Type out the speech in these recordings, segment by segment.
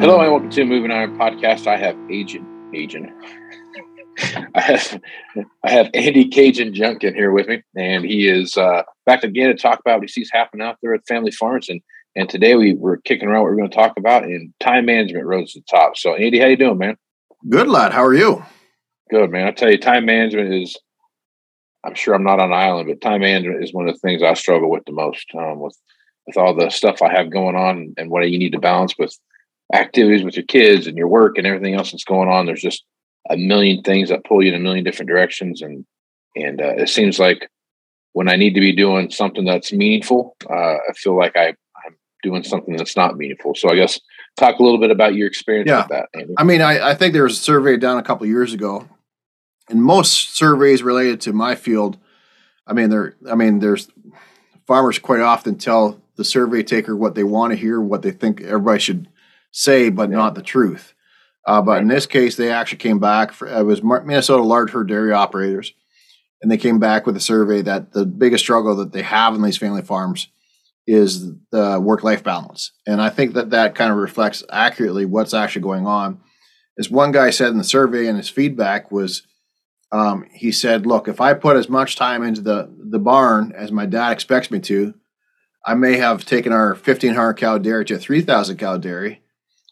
Hello and welcome to Moving Iron Podcast. I have Agent Agent. I have I have Andy Caygeon Junkin here with me, and he is uh, back again to talk about what he sees happening out there at Family Farms. And and today we were kicking around what we're going to talk about, and time management rose to the top. So Andy, how you doing, man? Good lad. How are you? Good, man. I tell you, time management is. I'm sure I'm not on an island, but time management is one of the things I struggle with the most. Um, with with all the stuff I have going on and what you need to balance with activities with your kids and your work and everything else that's going on. There's just a million things that pull you in a million different directions, and and uh, it seems like when I need to be doing something that's meaningful, uh, I feel like I, I'm doing something that's not meaningful. So I guess talk a little bit about your experience Yeah. with that. Andy. I mean, I, I think there was a survey done a couple years ago, and most surveys related to my field, I mean, there, I mean, there's farmers quite often tell the survey taker what they want to hear, what they think everybody should say, but Yeah. not the truth. Uh, but in this case, they actually came back. For, it was Minnesota large herd dairy operators, and they came back with a survey that the biggest struggle that they have in these family farms is the work life balance. And I think that that kind of reflects accurately what's actually going on. As one guy said in the survey, and his feedback was, um, he said, "Look, if I put as much time into the the barn as my dad expects me to, I may have taken our 1,500 cow dairy to a 3,000 cow dairy,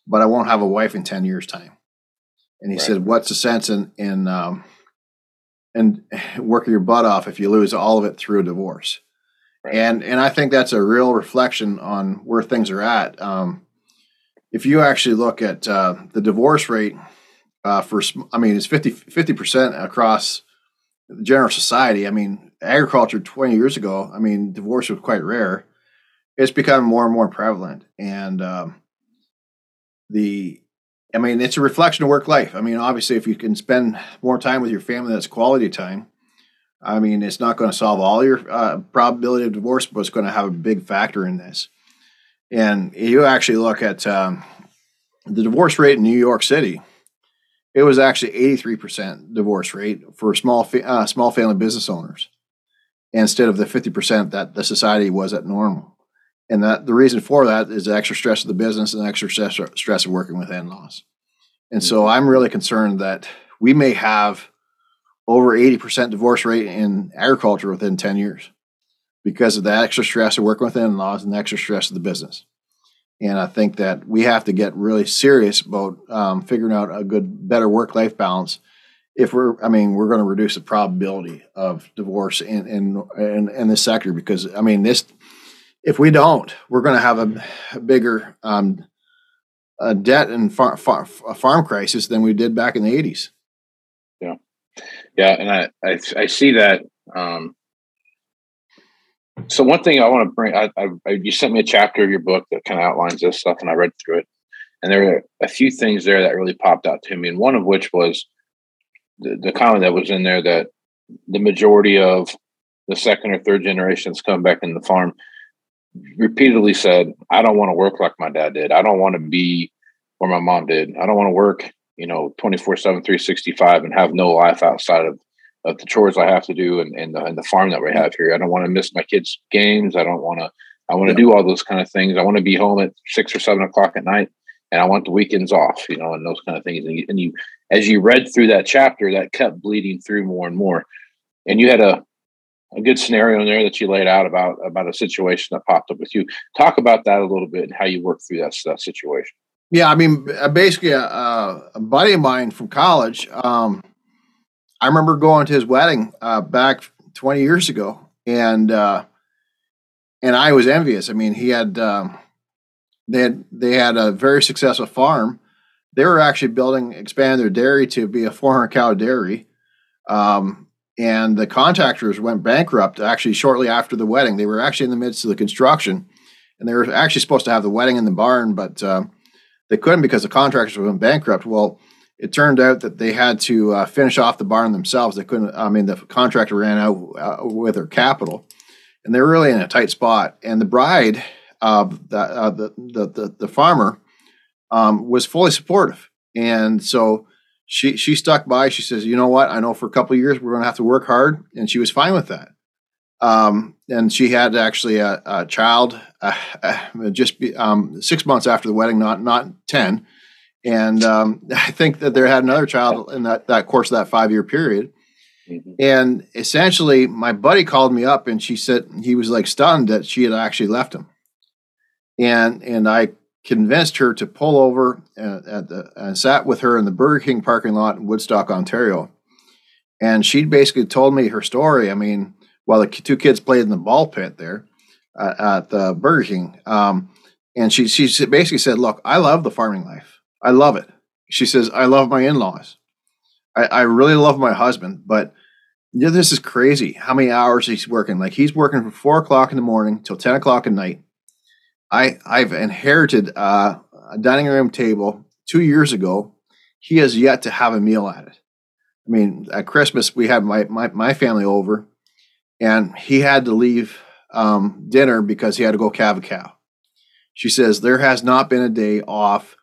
but I won't have a wife in 10 years' time." And he Right. said, "What's the sense in in um, and working your butt off if you lose all of it through a divorce?" Right. And and I think that's a real reflection on where things are at. Um, if you actually look at uh, the divorce rate uh, for, I mean, it's 50 percent across the general society. I mean, agriculture twenty years ago, I mean, divorce was quite rare. It's become more and more prevalent, and um, the, I mean, it's a reflection of work life. I mean, obviously, if you can spend more time with your family, that's quality time. I mean, it's not going to solve all your uh, probability of divorce, but it's going to have a big factor in this. And you actually look at um, the divorce rate in New York City it was actually 83% divorce rate for small fa- uh, small family business owners instead of the 50% that the society was at normal. And that the reason for that is the extra stress of the business and the extra stress, stress of working with in-laws. And so I'm really concerned that we may have over 80% divorce rate in agriculture within 10 years because of the extra stress of working with in-laws and the extra stress of the business. And I think that we have to get really serious about um, figuring out a good, better work-life balance. If we're, I mean, we're going to reduce the probability of divorce in in in, in this sector because I mean, this, if we don't, we're going to have a, a bigger um, a debt and far, far, farm crisis than we did back in the eighties. Yeah, yeah, and I I, I see that. Um, so one thing I want to bring, I, I, you sent me a chapter of your book that kind of outlines this stuff, and I read through it, and there were a few things there that really popped out to me, and one of which was the, the comment that was in there that the majority of the second or third generations come back in the farm repeatedly said, "I don't want to work like my dad did. I don't want to be where my mom did. I don't want to work, you know, 24 7, 365 and have no life outside of of the chores I have to do and, and, the, and the farm that we have here. I don't want to miss my kids' games. I don't want to, I want to yeah. do all those kind of things. I want to be home at six or seven o'clock at night and I want the weekends off, you know, and those kind of things. And you, and you, as you read through that chapter, that kept bleeding through more and more. And you had a, a good scenario in there that you laid out about about a situation that popped up with you. Talk about that a little bit and how you worked through that, that situation. Yeah, I mean, uh, basically, a, a buddy of mine from college um, I remember going to his wedding uh, back 20 years ago, and uh, and I was envious. I mean, he had um, they had they had a very successful farm. They were actually building expand their dairy to be a 400 cow dairy, um, and the contractors went bankrupt actually shortly after the wedding. They were actually in the midst of the construction, and they were actually supposed to have the wedding in the barn, but uh, they couldn't because the contractors went bankrupt. Well it turned out that they had to uh, finish off the barn themselves. They couldn't. I mean, the contractor ran out uh, with their capital, and they were really in a tight spot. And the bride of the uh, the, the, the, the farmer um, was fully supportive, and so she she stuck by. She says, "You know what? I know for a couple of years we're going to have to work hard," and she was fine with that. Um, and she had actually a, a child uh, uh, just be, um, six months after the wedding, not not ten and um, I think that there had another child in that that course of that five year period. Mm-hmm. And essentially, my buddy called me up, and she said he was like stunned that she had actually left him. And and I convinced her to pull over uh, at the and sat with her in the Burger King parking lot in Woodstock, Ontario. And she basically told me her story. I mean, while the two kids played in the ball pit there uh, at the Burger King, um, and she she basically said, "Look, I love the farming life." I love it. She says, I love my in laws. I, I really love my husband, but yeah, this is crazy how many hours he's working. Like he's working from four o'clock in the morning till 10 o'clock at night. I, I've inherited uh, a dining room table two years ago. He has yet to have a meal at it. I mean, at Christmas, we had my, my, my family over, and he had to leave um, dinner because he had to go calve a cow. She says, There has not been a day off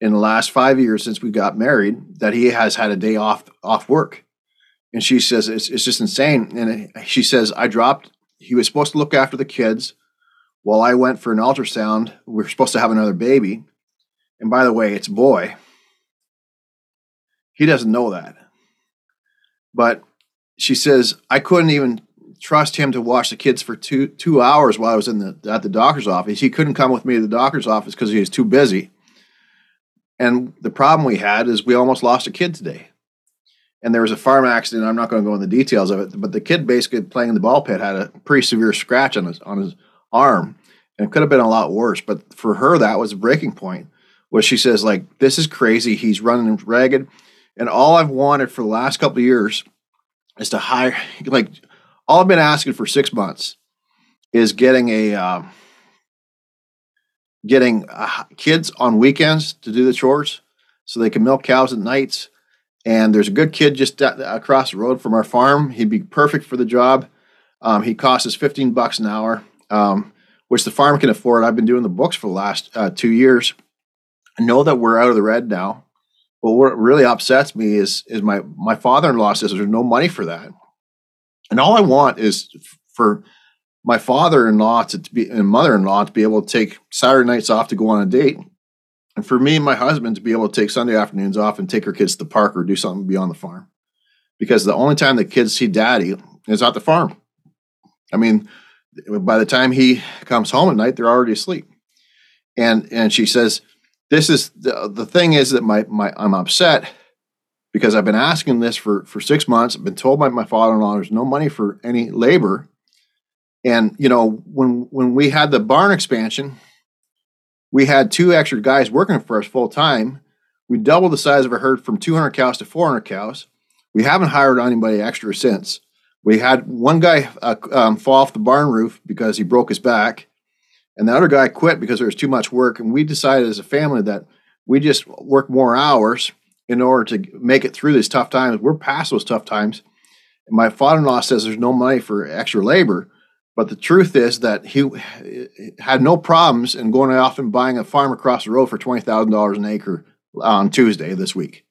in the last five years since we got married that he has had a day off off work. And she says it's, it's just insane. And she says I dropped. He was supposed to look after the kids while I went for an ultrasound. We are supposed to have another baby. And by the way, it's boy. He doesn't know that. But she says I couldn't even trust him to watch the kids for two two hours while I was in the at the doctor's office. He couldn't come with me to the doctor's office because he was too busy. And the problem we had is we almost lost a kid today. And there was a farm accident. I'm not going to go into the details of it, but the kid basically playing in the ball pit had a pretty severe scratch on his on his arm, and it could have been a lot worse. But for her, that was a breaking point. Where she says, like, this is crazy. He's running ragged, and all I've wanted for the last couple of years is to hire. Like, all I've been asking for six months is getting a. Uh, getting uh, kids on weekends to do the chores so they can milk cows at nights. And there's a good kid just across the road from our farm. He'd be perfect for the job. Um, he costs us 15 bucks an hour, um, which the farm can afford. I've been doing the books for the last uh, two years. I know that we're out of the red now. But what really upsets me is is my my father in law says there's no money for that, and all I want is for my father in law to, be and mother in law to be able to take Saturday nights off to go on a date, and for me and my husband to be able to take Sunday afternoons off and take our kids to the park or do something beyond the farm, because the only time the kids see daddy is at the farm. I mean, by the time he comes home at night, they're already asleep. And and she says, "This is the the thing is that my my I'm upset because I've been asking this for for six months. I've been told by my father-in-law there's no money for any labor, and you know when when we had the barn expansion, we had two extra guys working for us full time. We doubled the size of our herd from 200 cows to 400 cows. We haven't hired anybody extra since." We had one guy uh, um, fall off the barn roof because he broke his back, and the other guy quit because there was too much work. And we decided as a family that we just work more hours in order to make it through these tough times. We're past those tough times. And my father-in-law says there's no money for extra labor, but the truth is that he had no problems in going off and buying a farm across the road for twenty thousand dollars an acre on Tuesday this week.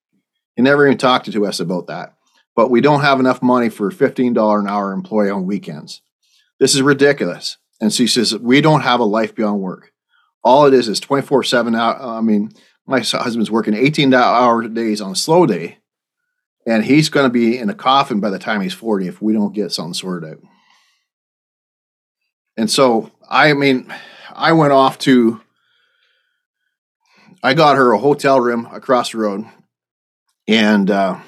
He never even talked to us about that but we don't have enough money for a $15 an hour employee on weekends. This is ridiculous. And she says, We don't have a life beyond work. All it is is 24 7. I mean, my husband's working 18 hour days on a slow day, and he's going to be in a coffin by the time he's 40 if we don't get something sorted out. And so, I mean, I went off to, I got her a hotel room across the road, and uh,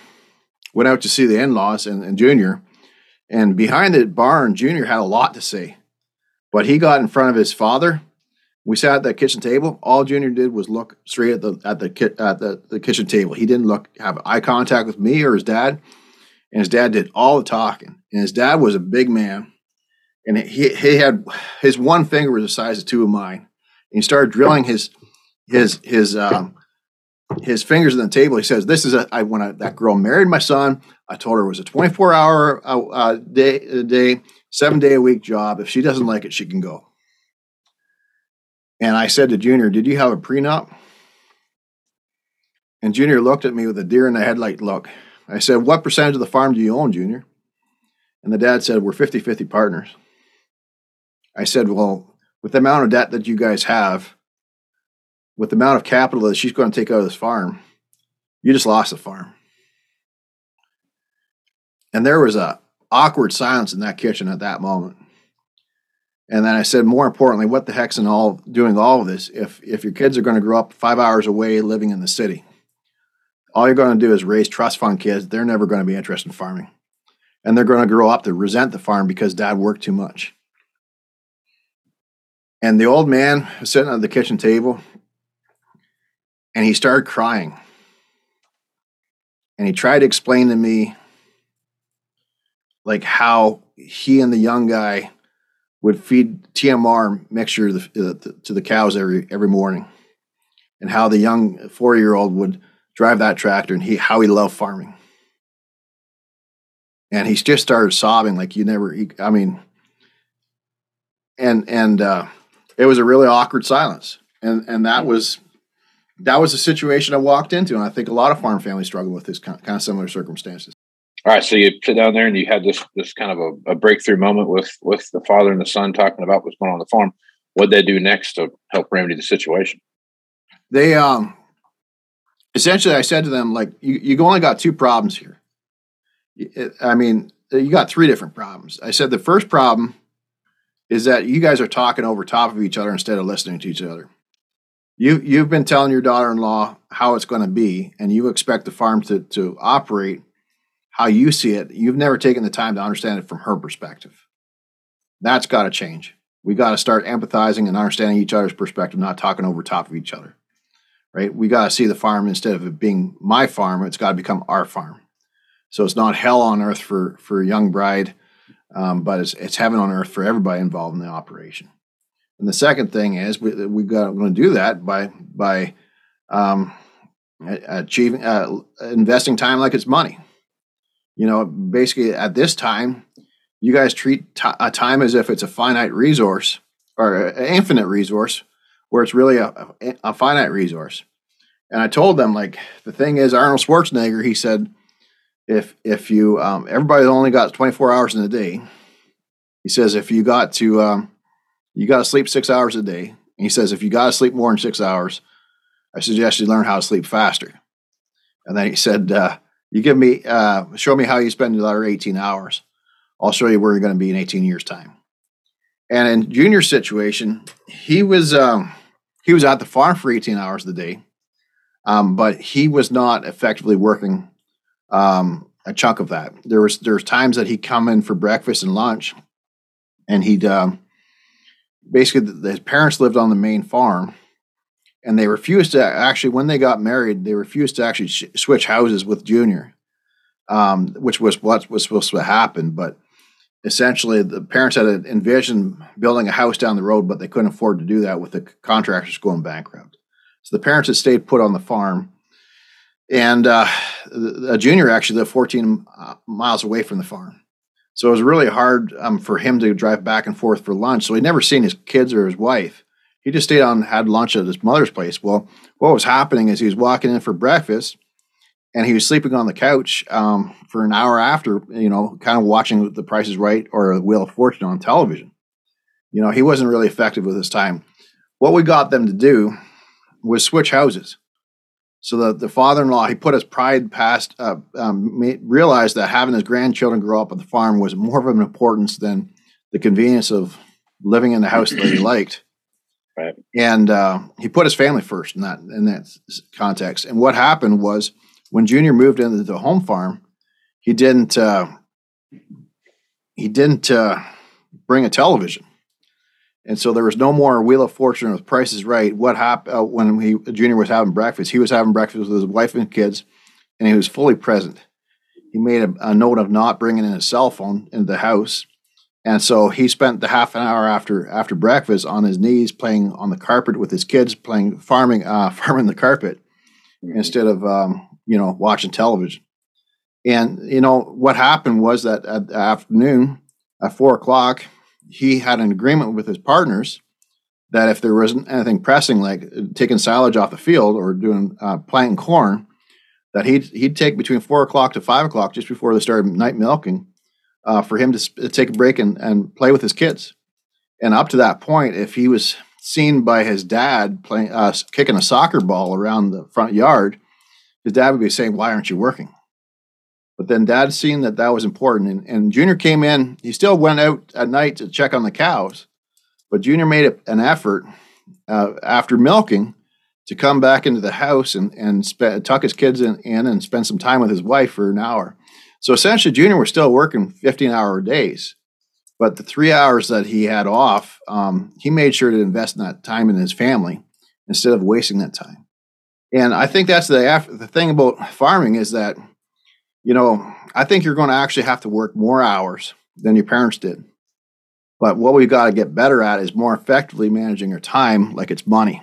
went out to see the in-laws and, and Junior. And behind the barn, Junior had a lot to say. But he got in front of his father. We sat at the kitchen table. All Junior did was look straight at the at the at the, the kitchen table. He didn't look have eye contact with me or his dad. And his dad did all the talking. And his dad was a big man. And he he had his one finger was the size of two of mine. And he started drilling his his his um, his fingers on the table. He says, "This is a I, when I, that girl married my son. I told her it was a 24 hour uh, uh, day a day, seven day a week job. If she doesn't like it, she can go." And I said to Junior, "Did you have a prenup?" And Junior looked at me with a deer in the headlight look. I said, "What percentage of the farm do you own, Junior?" And the dad said, "We're 50-50 partners." I said, "Well, with the amount of debt that you guys have." With the amount of capital that she's going to take out of this farm, you just lost the farm. And there was a awkward silence in that kitchen at that moment. And then I said, more importantly, what the heck's in all doing all of this if if your kids are going to grow up five hours away living in the city? All you're going to do is raise trust fund kids. They're never going to be interested in farming. And they're going to grow up to resent the farm because dad worked too much. And the old man sitting at the kitchen table and he started crying. And he tried to explain to me like how he and the young guy would feed TMR mixture to the, to the cows every every morning, and how the young four year old would drive that tractor, and he how he loved farming. And he just started sobbing like you never. He, I mean, and and uh, it was a really awkward silence, and and that was that was a situation I walked into, and I think a lot of farm families struggle with this kind of similar circumstances. All right, so you sit down there and you had this this kind of a, a breakthrough moment with with the father and the son talking about what's going on, on the farm. What they do next to help remedy the situation? They um essentially, I said to them like, you you only got two problems here. I mean, you got three different problems. I said the first problem is that you guys are talking over top of each other instead of listening to each other you you've been telling your daughter-in-law how it's going to be and you expect the farm to to operate how you see it. You've never taken the time to understand it from her perspective. That's got to change. We got to start empathizing and understanding each other's perspective not talking over top of each other right? We got to see the farm instead of it being my farm it's got to become our farm. So it's not hell on earth for for a young bride um, but it's, it's heaven on earth for everybody involved in the operation and the second thing is we we got we're going to do that by by um, achieving uh, investing time like it's money. You know, basically at this time, you guys treat t- a time as if it's a finite resource or an infinite resource, where it's really a, a finite resource. And I told them like the thing is Arnold Schwarzenegger. He said if if you um, everybody only got 24 hours in a day. He says if you got to um, you got to sleep six hours a day. And he says if you got to sleep more than six hours, I suggest you learn how to sleep faster. And then he said, uh, "You give me uh, show me how you spend the other 18 hours. I'll show you where you're going to be in 18 years time." And in Junior's situation, he was um, he was at the farm for 18 hours a day, um, but he was not effectively working um, a chunk of that. There was there's times that he'd come in for breakfast and lunch, and he'd um, basically his parents lived on the main farm, and they refused to actually when they got married they refused to actually sh- switch houses with Junior, um, which was what was supposed to happen, but. Essentially, the parents had envisioned building a house down the road, but they couldn't afford to do that with the contractors going bankrupt. So the parents had stayed put on the farm, and uh, a junior actually lived 14 uh, miles away from the farm. So it was really hard um, for him to drive back and forth for lunch. So he'd never seen his kids or his wife. He just stayed on, had lunch at his mother's place. Well, what was happening is he was walking in for breakfast and he was sleeping on the couch um, for an hour after, you know, kind of watching The Price is Right or Wheel of Fortune on television. You know, he wasn't really effective with his time. What we got them to do was switch houses. So the, the father-in-law, he put his pride past, uh, um, realized that having his grandchildren grow up at the farm was more of an importance than the convenience of living in the house that he liked. Right. And uh, he put his family first in that in that context. And what happened was when Junior moved into the home farm, he didn't uh, he didn't uh, bring a television. And so there was no more Wheel of Fortune with Price is Right. What happened uh, when he Junior was having breakfast? He was having breakfast with his wife and kids, and he was fully present. He made a, a note of not bringing in his cell phone into the house, and so he spent the half an hour after after breakfast on his knees playing on the carpet with his kids, playing farming uh, farming the carpet mm-hmm. instead of um, you know watching television. And you know what happened was that at afternoon at four o'clock, he had an agreement with his partners that if there wasn't anything pressing, like taking silage off the field or doing uh, planting corn, that he'd he'd take between four o'clock to five o'clock just before they started night milking, uh, for him to take a break and, and play with his kids. And up to that point, if he was seen by his dad playing uh, kicking a soccer ball around the front yard, his dad would be saying, "Why aren't you working?" But then dad seen that that was important. And, and Junior came in. He still went out at night to check on the cows. But Junior made a, an effort uh, after milking to come back into the house and, and tuck his kids in, in and spend some time with his wife for an hour. So essentially, Junior was still working 15 hour days. But the three hours that he had off, um, he made sure to invest in that time in his family instead of wasting that time. And I think that's the, the thing about farming is that you know, I think you're going to actually have to work more hours than your parents did. But what we've got to get better at is more effectively managing your time like it's money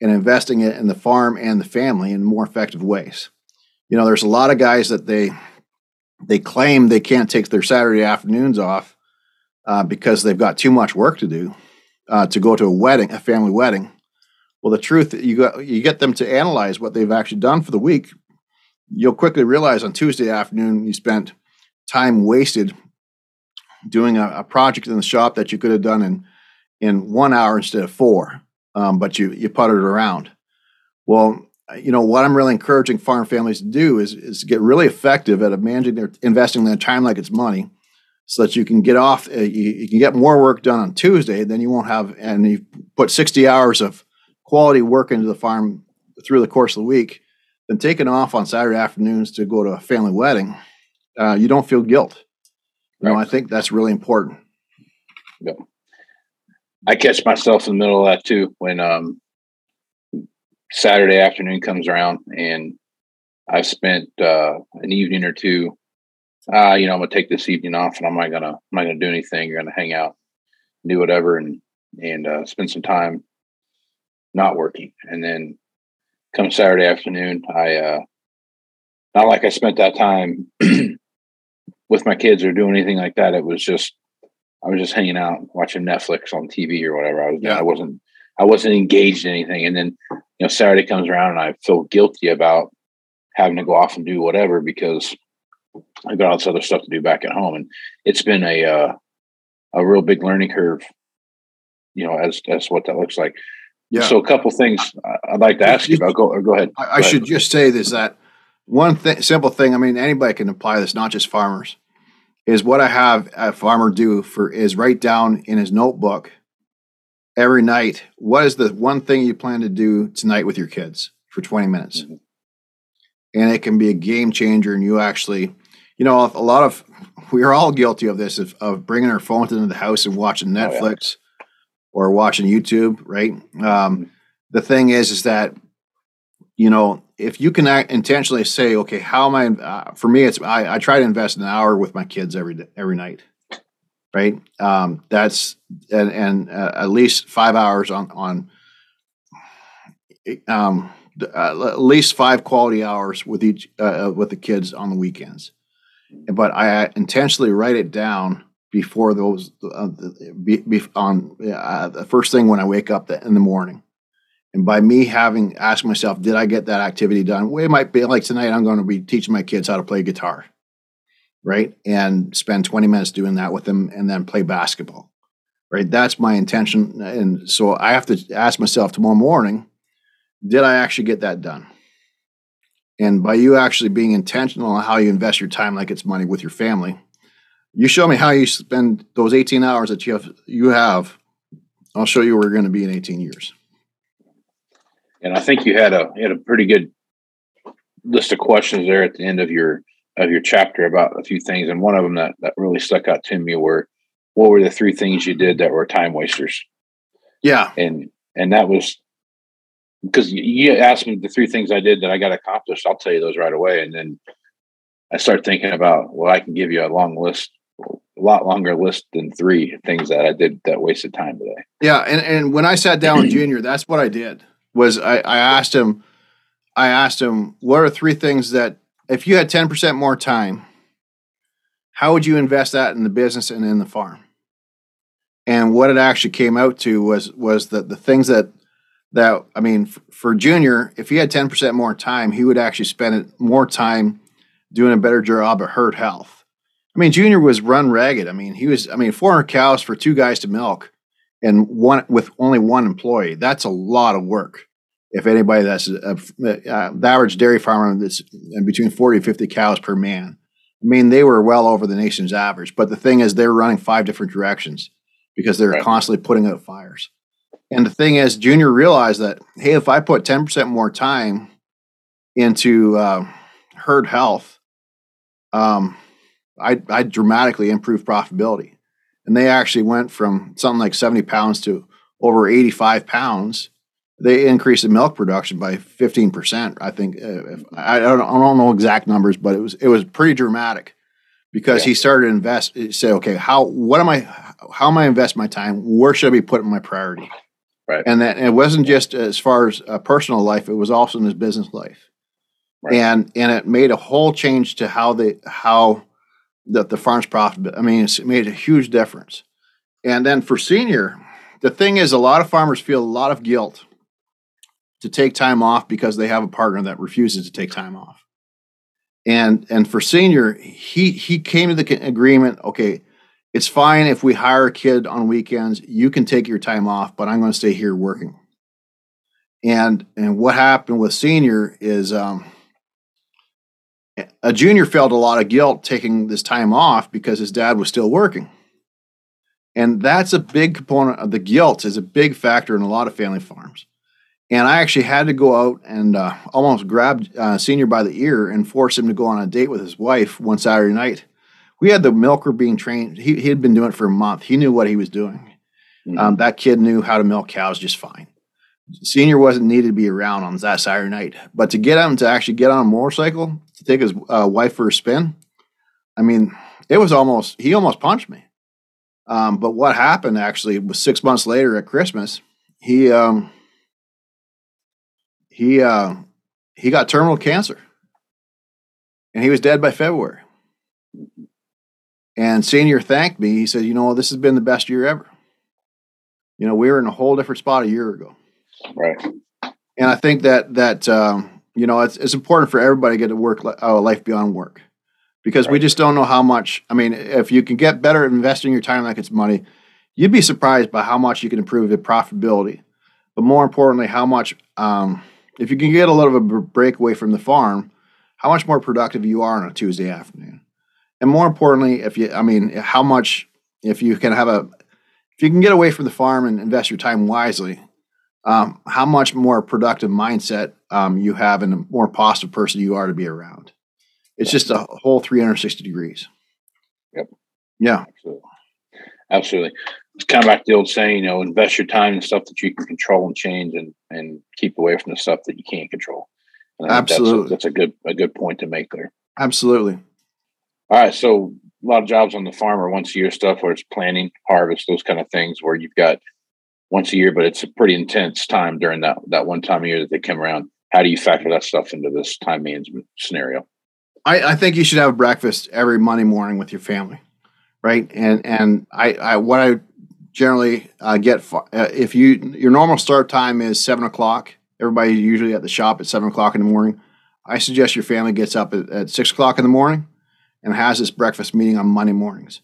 and investing it in the farm and the family in more effective ways. You know, there's a lot of guys that they they claim they can't take their Saturday afternoons off uh, because they've got too much work to do uh, to go to a wedding, a family wedding. Well, the truth you got you get them to analyze what they've actually done for the week you'll quickly realize on Tuesday afternoon you spent time wasted doing a, a, project in the shop that you could have done in in one hour instead of four, um, but you you puttered around. Well, you know what I'm really encouraging farm families to do is is get really effective at managing their investing their time like it's money, so that you can get off. Uh, you, you, can get more work done on Tuesday, then you won't have and you put 60 hours of quality work into the farm through the course of the week then taking off on Saturday afternoons to go to a family wedding, uh, you don't feel guilt. You right. know, I think that's really important. Yeah. I catch myself in the middle of that too when um, Saturday afternoon comes around and I've spent uh, an evening or two. Uh, you know, I'm gonna take this evening off, and I'm not gonna I'm not gonna do anything. You're gonna hang out, do whatever, and and uh, spend some time not working. And then come Saturday afternoon, I uh, not like I spent that time with my kids or doing anything like that. It was just I was just hanging out watching Netflix on TV or whatever. I was yeah. I wasn't I wasn't engaged in anything. And then you know, Saturday comes around and I feel guilty about having to go off and do whatever because I've got all this other stuff to do back at home. And it's been a, uh, a real big learning curve, you know, as, as what that looks like. Yeah. So a couple things I'd like to ask you about. Go, go ahead. I, Go I ahead. should just say this that one thing, simple thing. I mean, anybody can apply this, not just farmers. Is what I have a farmer do for is write down in his notebook every night. What is the one thing you plan to do tonight with your kids for twenty minutes? Mhm. And it can be a game changer. And you actually, you know, a lot of we are all guilty of this of, of bringing our phones into the house and watching Oh, yeah. Or watching YouTube. Right. Um, the thing is, is that you know, if you can intentionally say, okay, how am I? Uh, for me, it's I, I try to invest an hour with my kids every every night, right? Um, that's and and uh, at least five hours on on um, uh, at least five quality hours with each uh, uh, with the kids on the weekends. But I intentionally write it down before those uh, be, be, on uh, the first thing when I wake up in the morning. And by me having asked myself, did I get that activity done? Well, it might be like tonight, I'm going to be teaching my kids how to play guitar, right? And spend 20 minutes doing that with them and then play basketball, right? That's my intention. And so I have to ask myself tomorrow morning, did I actually get that done? And by you actually being intentional on how you invest your time like it's money with your family, you show me how you spend those 18 hours that you have, you have I'll show you where we're going to be in 18 years. And I think you had a you had a pretty good list of questions there at the end of your of your chapter about a few things, and one of them that that really stuck out to me were what were the three things you did that were time wasters, Yeah. and and that was because you- you asked me the three things I did that I got accomplished. I'll tell you those right away, and then I start thinking about well, I can give you a long list, a lot longer list than three things that I did that wasted time today. Yeah, and, and when I sat down with Junior, that's what I did. Was I, I asked him, I asked him, what are three things that if you had ten percent more time, how would you invest that in the business and in the farm? And what it actually came out to was was that the things that that I mean f- for Junior, if he had ten percent more time, he would actually spend it more time doing a better job at herd health. I mean, Junior was run ragged. I mean, he was. I mean, four hundred cows for two guys to milk and one with only one employee that's a lot of work if anybody that's a, uh, the average dairy farmer that's between 40 and 50 cows per man i mean they were well over the nation's average but the thing is they're running five different directions because they're Right. constantly putting out fires and the thing is junior realized that hey if i put 10% more time into uh, herd health um, I, I dramatically improved profitability and they actually went from something like 70 pounds to over 85 pounds they increased the milk production by 15% i think uh, if, I, don't, I don't know exact numbers but it was it was pretty dramatic because Yeah. he started to invest say, okay how what am i how am i invest my time where should i be putting my priority Right. and that and it wasn't just as far as a personal life it was also in his business life Right. and and it made a whole change to how they how the, the farm's profit i mean it's made a huge difference. And then for senior the thing is a lot of farmers feel a lot of guilt to take time off because they have a partner that refuses to take time off. And and for senior he he came to the agreement okay it's fine if we hire a kid on weekends. You can take your time off but i'm going to stay here working. And and what happened with senior is um a junior felt a lot of guilt taking this time off because his dad was still working. And that's a big component of the guilt is a big factor in a lot of family farms. And i actually had to go out and uh, almost grab uh, senior by the ear and force him to go on a date with his wife one saturday night. We had the milker being trained. He, he had been doing it for a month. He knew what he was doing. Um, that kid knew how to milk cows just fine senior wasn't needed to be around on that saturday night but to get him to actually get on a motorcycle to take his uh, wife for a spin i mean it was almost he almost punched me um, but what happened actually was six months later at Christmas, he um, he uh, he got terminal cancer, and he was dead by February. And senior thanked me. He said, "You know, this has been the best year ever. You know, we were in a whole different spot a year ago." Right. And I think that that um, you know it's, it's important for everybody to get a work uh, life beyond work because right. we just don't know how much. I mean, if you can get better at investing your time like it's money, you'd be surprised by how much you can improve your profitability. But more importantly, how much um, if you can get a little of a break away from the farm, how much more productive you are on a Tuesday afternoon. And more importantly, if you, I mean, how much if you can have a if you can get away from the farm and invest your time wisely, um, how much more productive mindset um, you have and a more positive person you are to be around. It's just a whole 360 degrees. Yep. Yeah. Absolutely. Absolutely. It's kind of like the old saying, you know, invest your time in stuff that you can control and change and, and keep away from the stuff that you can't control. Absolutely. That's a, that's a good, a good point to make there. Absolutely. All right. So a lot of jobs on the farm are once a year stuff where it's planting, harvest, those kind of things where you've got once a year, but it's a pretty intense time during that that one time of year that they come around. How do you factor that stuff into this time management scenario? I, I think you should have breakfast every Monday morning with your family, right? And and I, I what I generally uh, get uh, if you your normal start time is seven o'clock. Everybody usually at the shop at seven o'clock in the morning. I suggest your family gets up at, at six o'clock in the morning and has this breakfast meeting on Monday mornings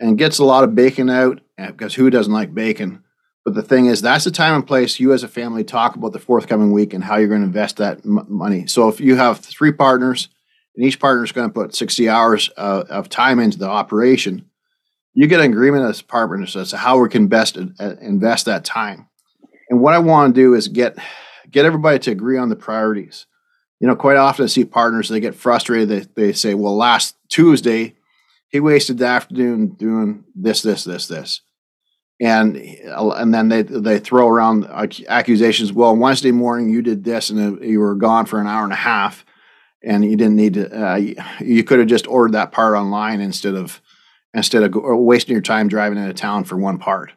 and gets a lot of bacon out because who doesn't like bacon? But the thing is, that's the time and place you as a family talk about the forthcoming week and how you're going to invest that m- money. So if you have three partners and each partner is going to put 60 hours uh, of time into the operation, you get an agreement as partners as to how we can best uh, invest that time. And what I want to do is get get everybody to agree on the priorities. You know, quite often I see partners they get frustrated. They, they say, "Well, last Tuesday, he wasted the afternoon doing this, this, this, this." And and then they they throw around accusations. Well, Wednesday morning you did this, and you were gone for an hour and a half, and you didn't need to. Uh, you could have just ordered that part online instead of instead of wasting your time driving into town for one part.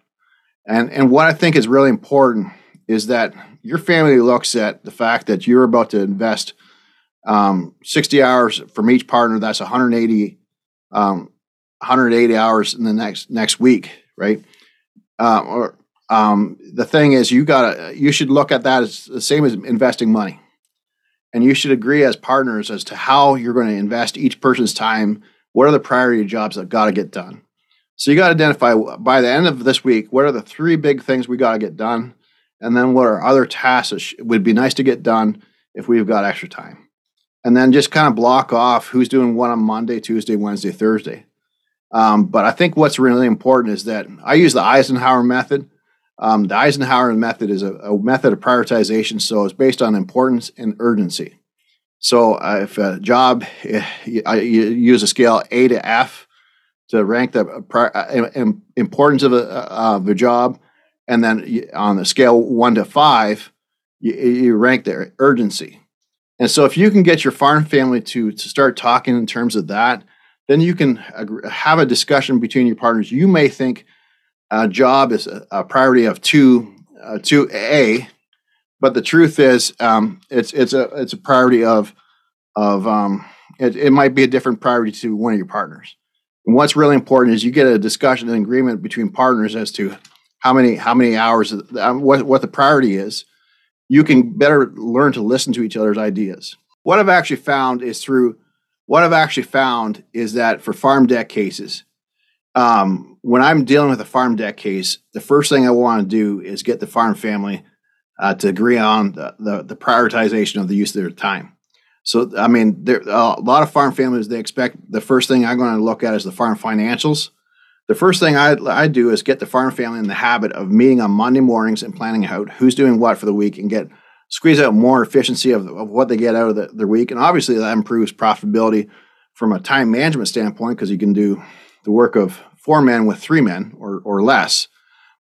And and what I think is really important is that your family looks at the fact that you're about to invest um, 60 hours from each partner. That's 180 um, 180 hours in the next next week, right? Uh, or um, the thing is, you gotta you should look at that as the same as investing money, and you should agree as partners as to how you're going to invest each person's time. What are the priority jobs that got to get done? So you got to identify by the end of this week what are the three big things we got to get done, and then what are other tasks that would be nice to get done if we've got extra time, and then just kind of block off who's doing what on Monday, Tuesday, Wednesday, Thursday um, but I think what's really important is that I use the Eisenhower method. Um, the Eisenhower method is a, a, method of prioritization, so it's based on importance and urgency. So uh, if a job, eh, you, you, use a scale A to F to rank the uh, importance of a, uh, of a job, and then on the scale one to five, you, you rank their urgency. And so if you can get your farm family to, to start talking in terms of that, then you can have a discussion between your partners. You may think a job is a, priority of two uh, two A, but the truth is um, it's it's a it's a priority of of um, it, it might be a different priority to one of your partners. And what's really important is you get a discussion and agreement between partners as to how many how many hours um, what what the priority is. You can better learn to listen to each other's ideas. What I've actually found is through what I've actually found is that for farm debt cases, um, when I'm dealing with a farm debt case, the first thing I want to do is get the farm family uh, to agree on the, the, the, prioritization of the use of their time. So, I mean, there a lot of farm families they expect the first thing I'm going to look at is the farm financials. The first thing I, I do is get the farm family in the habit of meeting on Monday mornings and planning out who's doing what for the week and get squeeze out more efficiency of, of what they get out of the, their week. And obviously, that improves profitability from a time management standpoint because you can do the work of four men with three men or, or less.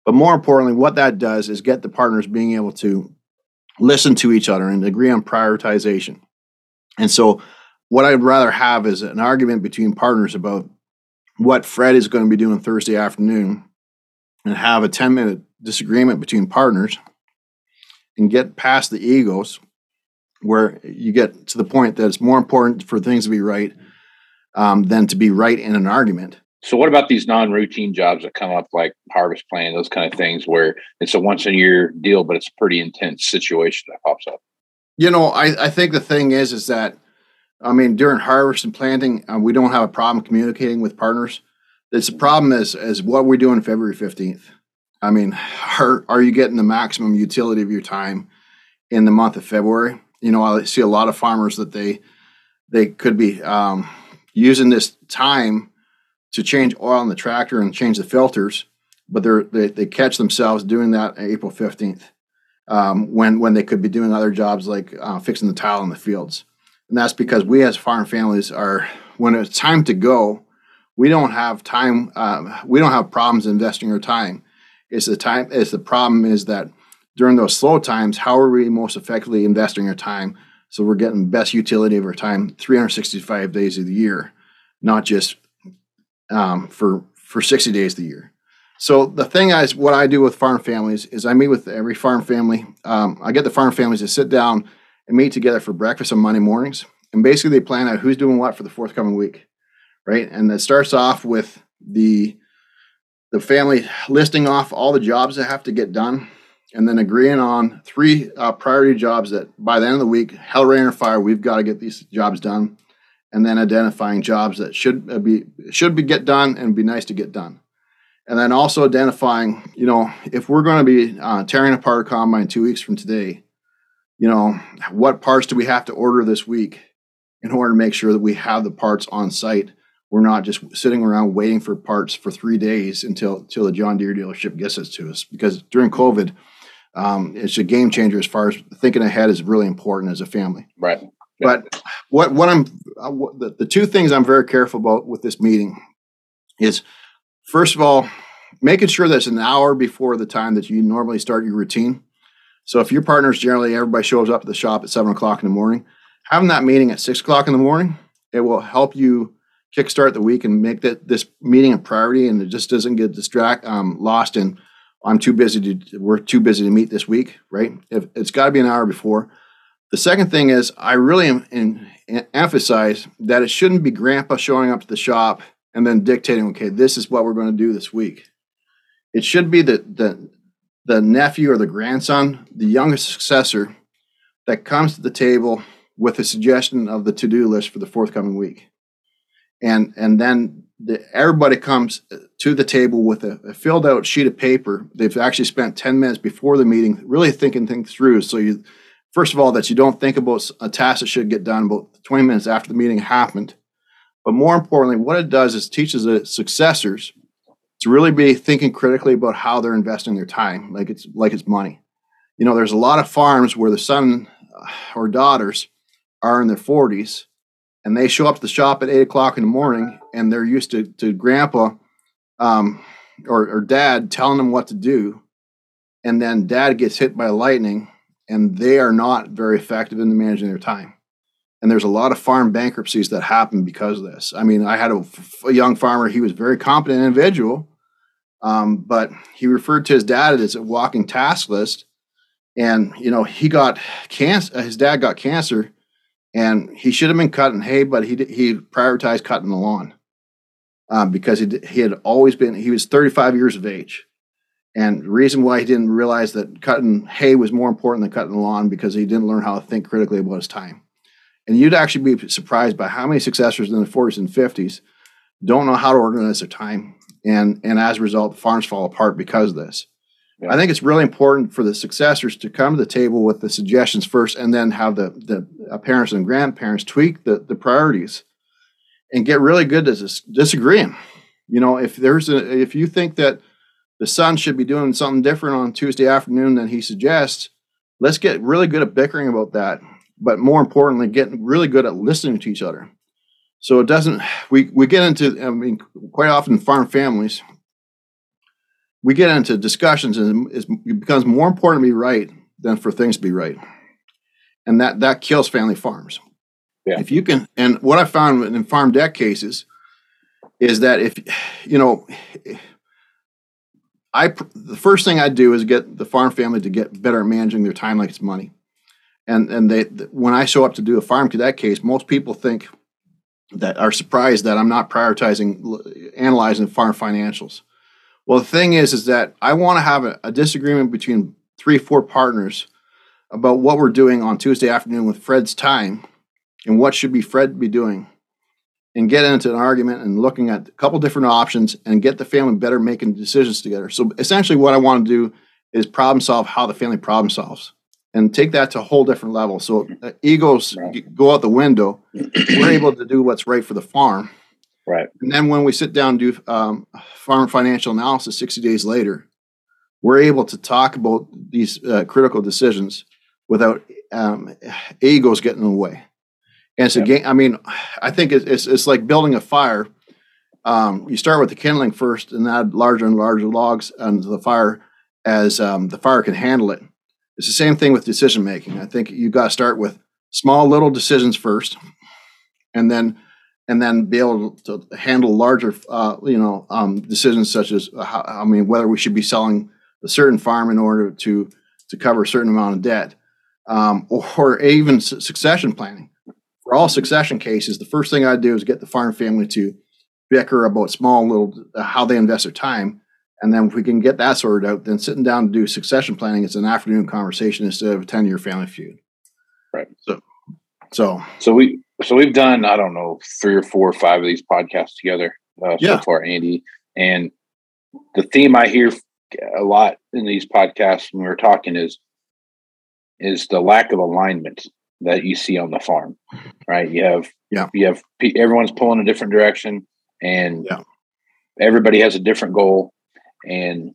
But more importantly, what that does is get the partners being able to listen to each other and agree on prioritization. And so, what I'd rather have is an argument between partners about what Fred is going to be doing Thursday afternoon and have a 10 minute disagreement between partners and get past the egos where you get to the point that it's more important for things to be right um, than to be right in an argument. So what about these non-routine jobs that come up like harvest plan, those kind of things where it's a once a year deal, but it's a pretty intense situation that pops up? You know, I, I think the thing is, is that, I mean, during harvest and planting, uh, we don't have a problem communicating with partners. It's the problem is, is what we're doing February 15th. I mean, are, are you getting the maximum utility of your time in the month of February? You know, I see a lot of farmers that they, they could be um, using this time to change oil in the tractor and change the filters, but they, they catch themselves doing that April 15th um, when, when they could be doing other jobs like uh, fixing the tile in the fields. And that's because we as farm families are, when it's time to go, we don't have time, uh, we don't have problems investing our time. It's the time, it's the problem is that during those slow times, how are we most effectively investing our time so we're getting best utility of our time 365 days of the year, not just um, for for 60 days of the year. So the thing is, what I do with farm families is I meet with every farm family. Um, I get the farm families to sit down and meet together for breakfast on Monday mornings, and basically they plan out who's doing what for the forthcoming week, right? And it starts off with the the family listing off all the jobs that have to get done, and then agreeing on three uh, priority jobs that by the end of the week, hell, rain, or fire, we've got to get these jobs done. And then identifying jobs that should uh, be should be get done and be nice to get done. And then also identifying you know if we're going to be uh, tearing apart a combine two weeks from today you know what parts do we have to order this week in order to make sure that we have the parts on site we're not just sitting around waiting for parts for three days until until the john deere dealership gets it to us. Because during covid um, it's a game changer as far as thinking ahead is really important as a family. Right. But what what I'm uh, what, the, the two things I'm very careful about with this meeting is first of all making sure that it's an hour before the time that you normally start your routine. So if your partner's generally everybody shows up at the shop at seven o'clock in the morning, having that meeting at six o'clock in the morning, it will help you kickstart the week and make that this meeting a priority, and it just doesn't get distract um, lost in. I'm too busy to. We're too busy to meet this week, right? If, it's got to be an hour before. The second thing is, I really am, in, in, emphasize that it shouldn't be grandpa showing up to the shop and then dictating, okay, this is what we're going to do this week. It should be the, the, the nephew or the grandson, the youngest successor, that comes to the table with a suggestion of the to-do list for the forthcoming week. And, and then the, everybody comes to the table with a, a, filled out sheet of paper. They've actually spent 10 minutes before the meeting really thinking things through. So you first of all, that you don't think about a task that should get done about 20 minutes after the meeting happened. But more importantly, what it does is teaches the successors to really be thinking critically about how they're investing their time, like it's like it's money. You know, there's a lot of farms where the son uh, or daughters are in their 40s and they show up to the shop at eight o'clock in the morning and they're used to, to grandpa um, or, or dad telling them what to do. And then dad gets hit by lightning and they are not very effective in managing their time. And there's a lot of farm bankruptcies that happen because of this. I mean, I had a, a young farmer; he was a very competent individual, um, but he referred to his dad as a walking task list. And you know, he got cancer. His dad got cancer, and he should have been cutting hay, but he he prioritized cutting the lawn um, because he he had always been. He was 35 years of age and the reason why he didn't realize that cutting hay was more important than cutting the lawn because he didn't learn how to think critically about his time. And you'd actually be surprised by how many successors in the 40s and 50s don't know how to organize their time. And, and as a result, farms fall apart because of this. Yeah. I think it's really important for the successors to come to the table with the suggestions first and then have the, the parents and grandparents tweak the, the priorities and get really good at disagreeing. You know, if there's a, if you think that the son should be doing something different on Tuesday afternoon than he suggests. Let's get really good at bickering about that, but more importantly, getting really good at listening to each other. So it doesn't. We we get into. I mean, quite often farm families, we get into discussions, and it becomes more important to be right than for things to be right, and that that kills family farms. Yeah. If you can, and what I found in farm debt cases is that if you know I the first thing I do is get the farm family to get better at managing their time like it's money. And and they when I show up to do a farm cadet case, most people think that are surprised that I'm not prioritizing analyzing farm financials. Well, the thing is, is that I want to have a, a disagreement between three, four partners about what we're doing on Tuesday afternoon with Fred's time and what should be Fred be doing and get into an argument and looking at a couple different options and get the family better making decisions together. So essentially what I want to do is problem solve how the family problem solves and take that to a whole different level. So uh, egos right. go out the window. We're able to do what's right for the farm. Right. And then when we sit down and do um, farm financial analysis 60 days later, we're able to talk about these uh, critical decisions without um, egos getting in the way. And it's yep. a game. I mean, I think it's, it's like building a fire. Um, you start with the kindling first, and add larger and larger logs onto the fire as um, the fire can handle it. It's the same thing with decision making. I think you got to start with small little decisions first, and then and then be able to handle larger, uh, you know, um, decisions such as how, I mean, whether we should be selling a certain farm in order to to cover a certain amount of debt, um, or even succession planning for all succession cases, the first thing I do is get the farm family to bicker about small little uh, how they invest their time, and then if we can get that sorted out, then sitting down to do succession planning is an afternoon conversation instead of a ten year family feud. Right. So, so so we so we've done I don't know three or four or five of these podcasts together uh, yeah. so far, Andy, and the theme I hear a lot in these podcasts when we're talking is is the lack of alignment that you see on the farm, right? You have yeah, you have everyone's pulling a different direction, and yeah. everybody has a different goal, and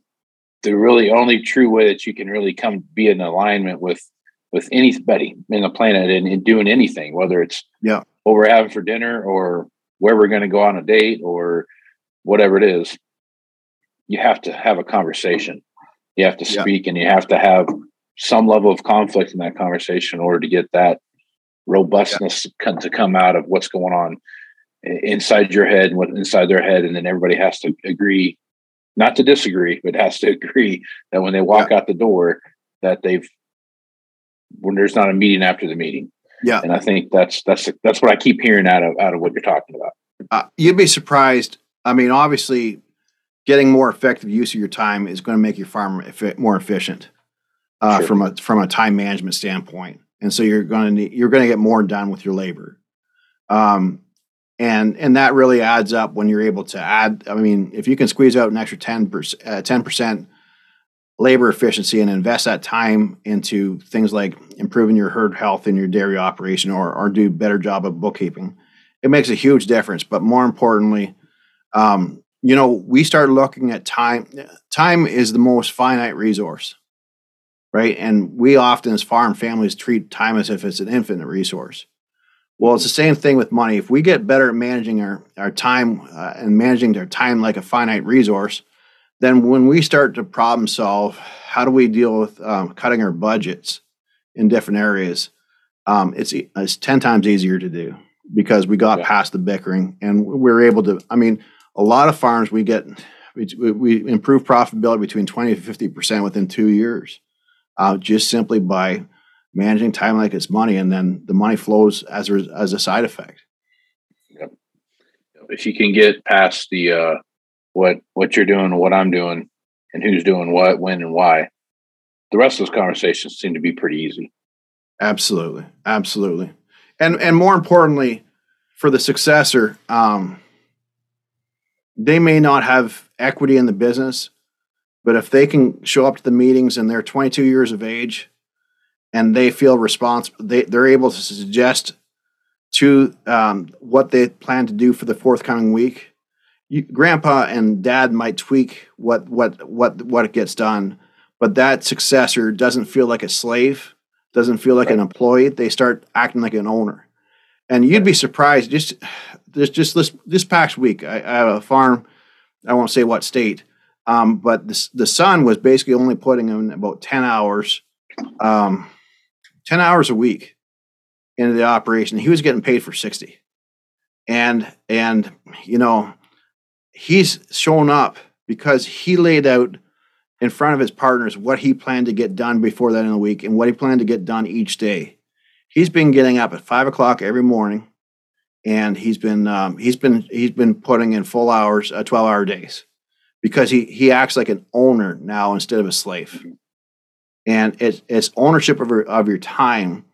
the really only true way that you can really come be in alignment with with anybody in the planet and, and doing anything, whether it's yeah what we're having for dinner or where we're going to go on a date or whatever it is, you have to have a conversation. You have to speak, yeah. and you have to have some level of conflict in that conversation in order to get that robustness yeah. to come out of what's going on inside your head and what inside their head and then everybody has to agree not to disagree but has to agree that when they walk yeah. out the door that they've when there's not a meeting after the meeting. Yeah. And i think that's that's that's what i keep hearing out of out of what you're talking about. Uh, you'd be surprised. I mean obviously getting more effective use of your time is going to make your farm more efficient uh, sure. from a from a time management standpoint, and so you're going to you're going to get more done with your labor, um, and and that really adds up when you're able to add. I mean, if you can squeeze out an extra ten percent uh, ten percent labor efficiency and invest that time into things like improving your herd health in your dairy operation or or do better job of bookkeeping, it makes a huge difference. But more importantly, um, you know, we start looking at time. Time is the most finite resource right? And we often, as farm families, treat time as if it's an infinite resource. Well, it's the same thing with money. If we get better at managing our, our time uh, and managing our time like a finite resource, then when we start to problem solve, how do we deal with um, cutting our budgets in different areas? Um, it's it's ten times easier to do because we got yeah. past the bickering and we're able to. I mean, a lot of farms we get we, we improve profitability between twenty to fifty percent within two years uh, just simply by managing time like it's money, and then the money flows as a, as a side effect. Yep. If you can get past the uh, what what you're doing, what I'm doing, and who's doing what, when, and why, the rest of those conversations seem to be pretty easy. Absolutely, absolutely, and and more importantly, for the successor, um, they may not have equity in the business, but if they can show up to the meetings and they're 22 years of age and they feel responsible, they, they're able to suggest to um, what they plan to do for the forthcoming week. You, grandpa and dad might tweak what what what what gets done, but that successor doesn't feel like a slave, doesn't feel like right. an employee. They start acting like an owner, and you'd be surprised. Just this just this this past week, I, I have a farm. I won't say what state, um, but the, the son was basically only putting in about 10 hours, um, 10 hours a week into the operation. He was getting paid for 60. And, and, you know, he's shown up because he laid out in front of his partners what he planned to get done before that in the week and what he planned to get done each day. He's been getting up at five o'clock every morning and he's been um, he's been he's been putting in full hours, uh, twelve hour days, because he he acts like an owner now instead of a slave, and it's it's ownership of your, of your time.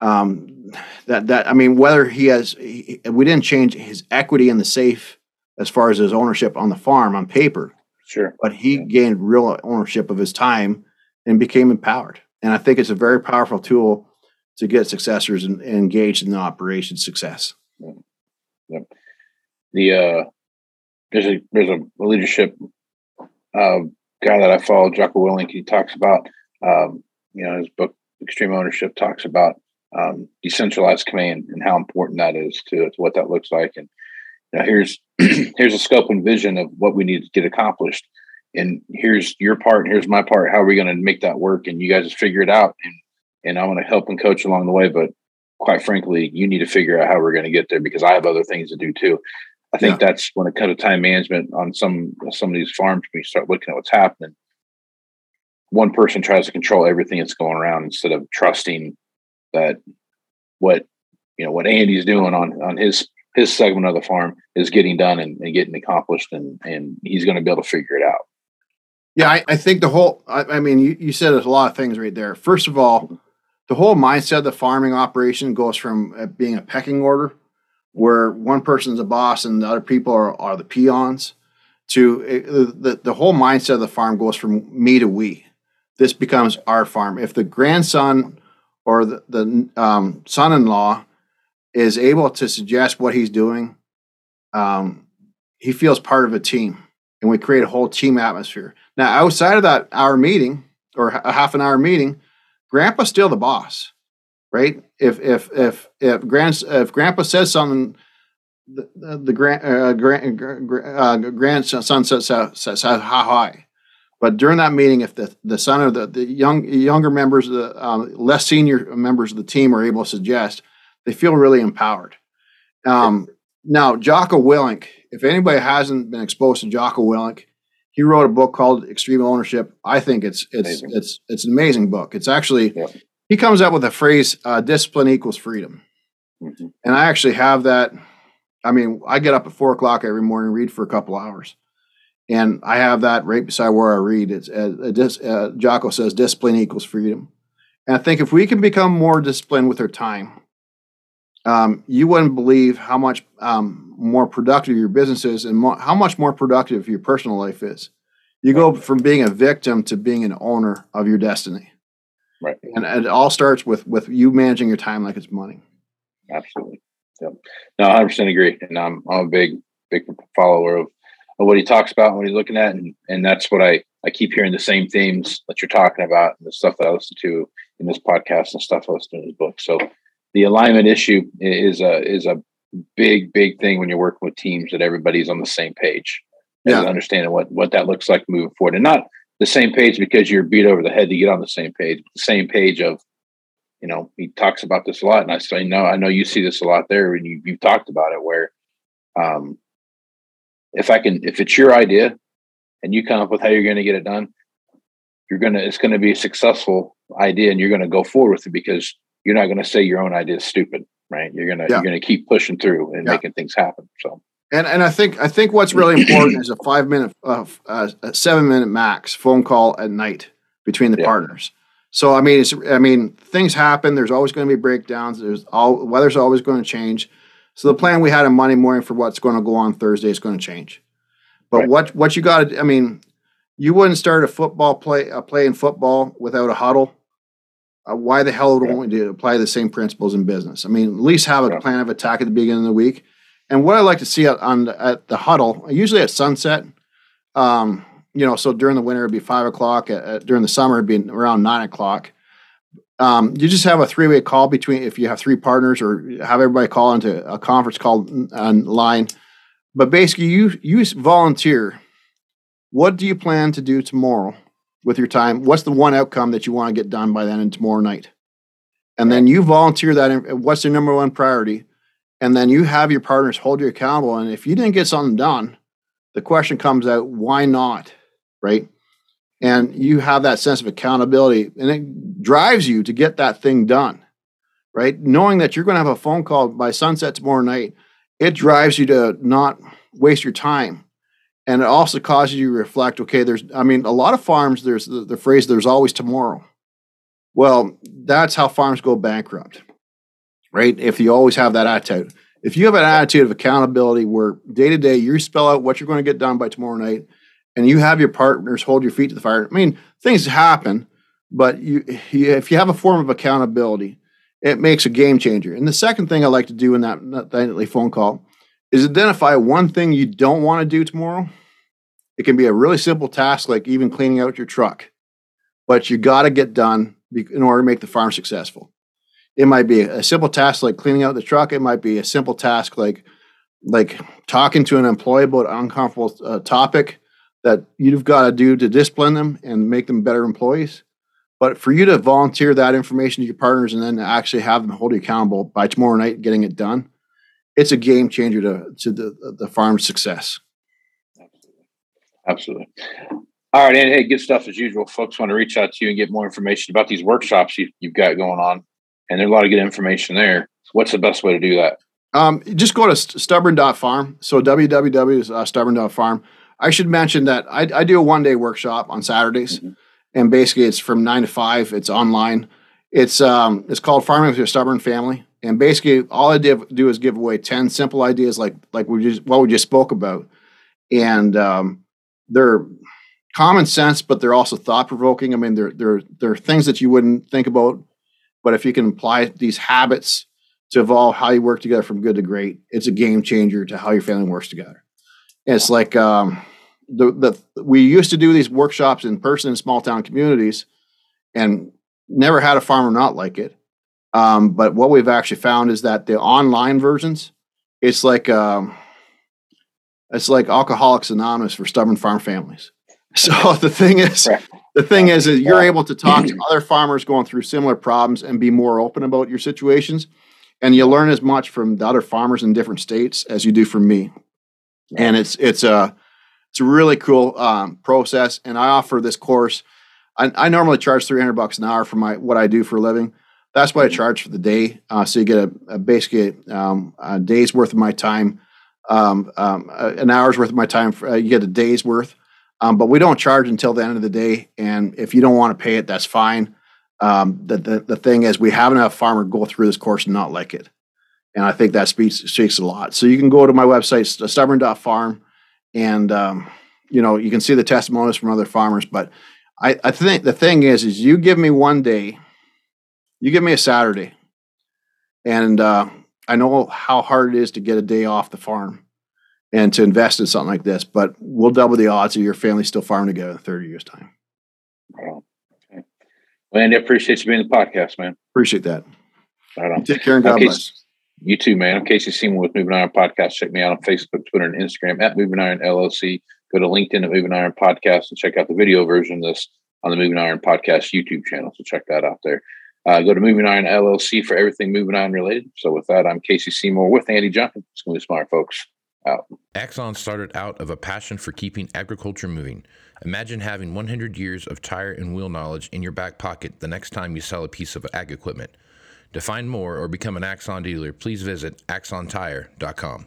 Um, that that I mean, whether he has he, we didn't change his equity in the safe as far as his ownership on the farm on paper, Sure. but he Yeah. gained real ownership of his time and became empowered. And I think it's a very powerful tool to get successors en- engaged in the operation success. Yep. the uh there's a there's a leadership uh guy that I follow, Jocko Willink, he talks about um, you know, his book Extreme Ownership talks about um decentralized command and how important that is to, to what that looks like. And know, here's here's a scope and vision of what we need to get accomplished. And here's your part, and here's my part. How are we going to make that work? And you guys just figure it out. And and I want to help and coach along the way. But quite frankly, you need to figure out how we're going to get there because I have other things to do too. I think that's when it comes to time management on some some of these farms. When you start looking at what's happening, one person tries to control everything that's going around instead of trusting that what you know what Andy's doing on on his his segment of the farm is getting done and, and getting accomplished, and and he's going to be able to figure it out. Yeah, I, I think the whole, I, I mean, you, you said a lot of things right there. First of all, the whole mindset of the farming operation goes from uh, being a pecking order where one person's a boss and the other people are, are the peons to uh, the, the whole mindset of the farm goes from me to we. This becomes our farm. If the grandson or the, the um, son-in-law is able to suggest what he's doing, um, he feels part of a team and we create a whole team atmosphere. Now, outside of that hour meeting or a half an hour meeting, Grandpa's still the boss, right? If if if if grand if Grandpa says something, the the, the grand uh, grand uh, grandson says says how high. But during that meeting, if the, the son or the, the young younger members, of the um, less senior members of the team are able to suggest, they feel really empowered. Um, now, Jocko Willink, if anybody hasn't been exposed to Jocko Willink, he wrote a book called Extreme Ownership. I think it's it's Amazing. it's it's an amazing book. It's actually Yeah. he comes up with a phrase: uh, "Discipline equals freedom," Mhm. and I actually have that. I mean, I get up at four o'clock every morning, read for a couple hours, and I have that right beside where I read. It's uh, dis, uh, Jocko says, "Discipline equals freedom," and I think if we can become more disciplined with our time, um, you wouldn't believe how much um, more productive your business is and mo- how much more productive your personal life is. You go from being a victim to being an owner of your destiny. Right. And, and it all starts with with you managing your time like it's money. Absolutely. Yep. No, 100% agree. And I'm, I'm a big, big follower of, of what he talks about, and what he's looking at. And, and that's what I, I keep hearing the same themes that you're talking about and the stuff that I listen to in this podcast and stuff I listen to in his book. So the alignment issue is a, is a big, big thing when you're working with teams that everybody's on the same page and Yeah. understanding what, what that looks like moving forward and not the same page because you're beat over the head to get on the same page, the same page of, you know, he talks about this a lot, and I say, no, I know you see this a lot there, and you you've talked about it. Where, um, if I can, if it's your idea, and you come up with how you're going to get it done, you're gonna, it's going to be a successful idea, and you're going to go forward with it because you're not going to say your own idea is stupid, right? You're gonna, Yeah. you're going to keep pushing through and Yeah. making things happen. So, And and I think I think what's really important is a five minute, uh, uh, a seven minute max phone call at night between the Yeah. partners. So I mean, it's I mean things happen. There's always going to be breakdowns. There's all weather's always going to change. So the plan we had on Monday morning for what's going to go on Thursday is going to change. But Right. what what you got to I mean, you wouldn't start a football play a play in football without a huddle. Uh, why the hell don't we do apply the same principles in business? I mean, at least have a plan of attack at the beginning of the week. And what I like to see at, on the, at the huddle, usually at sunset, um, you know, so during the winter it'd be five o'clock. During the summer it'd be around nine o'clock. Um, you just have a three-way call between if you have three partners, or have everybody call into a conference call online. But basically, you you volunteer. What do you plan to do tomorrow with your time? What's the one outcome that you want to get done by then and tomorrow night? And then you volunteer that. in- What's the number one priority? and then you have your partners hold you accountable. And if you didn't get something done, the question comes out, why not? Right. And you have that sense of accountability and it drives you to get that thing done. right? Knowing that you're going to have a phone call by sunset tomorrow night, it drives you to not waste your time. And it also causes you to reflect, okay, there's, I mean, a lot of farms, there's the, the phrase, there's always tomorrow. Well, that's how farms go bankrupt, right? If you always have that attitude. If you have an attitude of accountability where day to day you spell out what you're going to get done by tomorrow night and you have your partners hold your feet to the fire, I mean, things happen, but you, if you have a form of accountability, it makes a game changer. And the second thing I like to do in that, that nightly phone call is identify one thing you don't want to do tomorrow. It can be a really simple task, like even cleaning out your truck, but you got to get done in order to make the farm successful. It might be a simple task like cleaning out the truck. It might be a simple task like like talking to an employee about an uncomfortable uh, topic that you've got to do to discipline them and make them better employees. But for you to volunteer that information to your partners and then actually have them hold you accountable by tomorrow night getting it done, it's a game changer to, to the, the farm's success. Absolutely. Absolutely. All right, and hey, good stuff as usual. Folks want to reach out to you and get more information about these workshops you, have got going on, and there's a lot of good information there. What's the best way to do that? Um, just go to stubborn.farm. So www.stubborn.farm. I should mention that I, I do a one day workshop on Saturdays. Mm-hmm and basically it's from nine to five. It's online. It's um, it's called Farming with Your Stubborn Family, and basically all I do is give away ten simple ideas like like we just what we just spoke about, and um, they're common sense, but they're also thought provoking. I mean, they're they're they're things that you wouldn't think about, but if you can apply these habits to evolve how you work together from good to great, it's a game changer to how your family works together. And it's like um, the, the we used to do these workshops in person in small town communities and never had a farmer not like it. Um, but what we've actually found is that the online versions it's like um, it's like alcoholics anonymous for stubborn farm families. So the thing is the thing is that you're able to talk to other farmers going through similar problems and be more open about your situations and you learn as much from the other farmers in different states as you do from me. And it's it's a it's a really cool um, process, and I offer this course. I, I, normally charge three hundred bucks an hour for my what I do for a living. That's what I charge for the day. Uh, so you get a, a basically um, a day's worth of my time, um, um an hour's worth of my time. For, uh, you get a day's worth, um, but we don't charge until the end of the day. And if you don't want to pay it, that's fine. Um, the, the the thing is, we haven't had a farmer go through this course and not like it, and I think that speaks speaks a lot. So you can go to my website, stubborn.farm and um, you know you can see the testimonies from other farmers. But I, I think the thing is, is you give me one day, you give me a Saturday, and uh, I know how hard it is to get a day off the farm and to invest in something like this. But we'll double the odds of your family still farming together in thirty years' time. Well, okay. well, Andy, I appreciate you being the podcast, man. Appreciate that. Right on. Take care and God bless. You too, man. I'm Casey Seymour with Moving Iron Podcast. Check me out on Facebook, Twitter, and Instagram at Moving Iron LLC. Go to LinkedIn at Moving Iron Podcast and check out the video version of this on the Moving Iron Podcast YouTube channel. So check that out there. Uh, go to Moving Iron LLC for everything Moving Iron related. So with that, I'm Casey Seymour with Andy Junkin. It's going to be smart, folks. Out. Axon started out of a passion for keeping agriculture moving. Imagine having 100 years of tire and wheel knowledge in your back pocket the next time you sell a piece of ag equipment. To find more or become an Axon dealer, please visit axontire.com.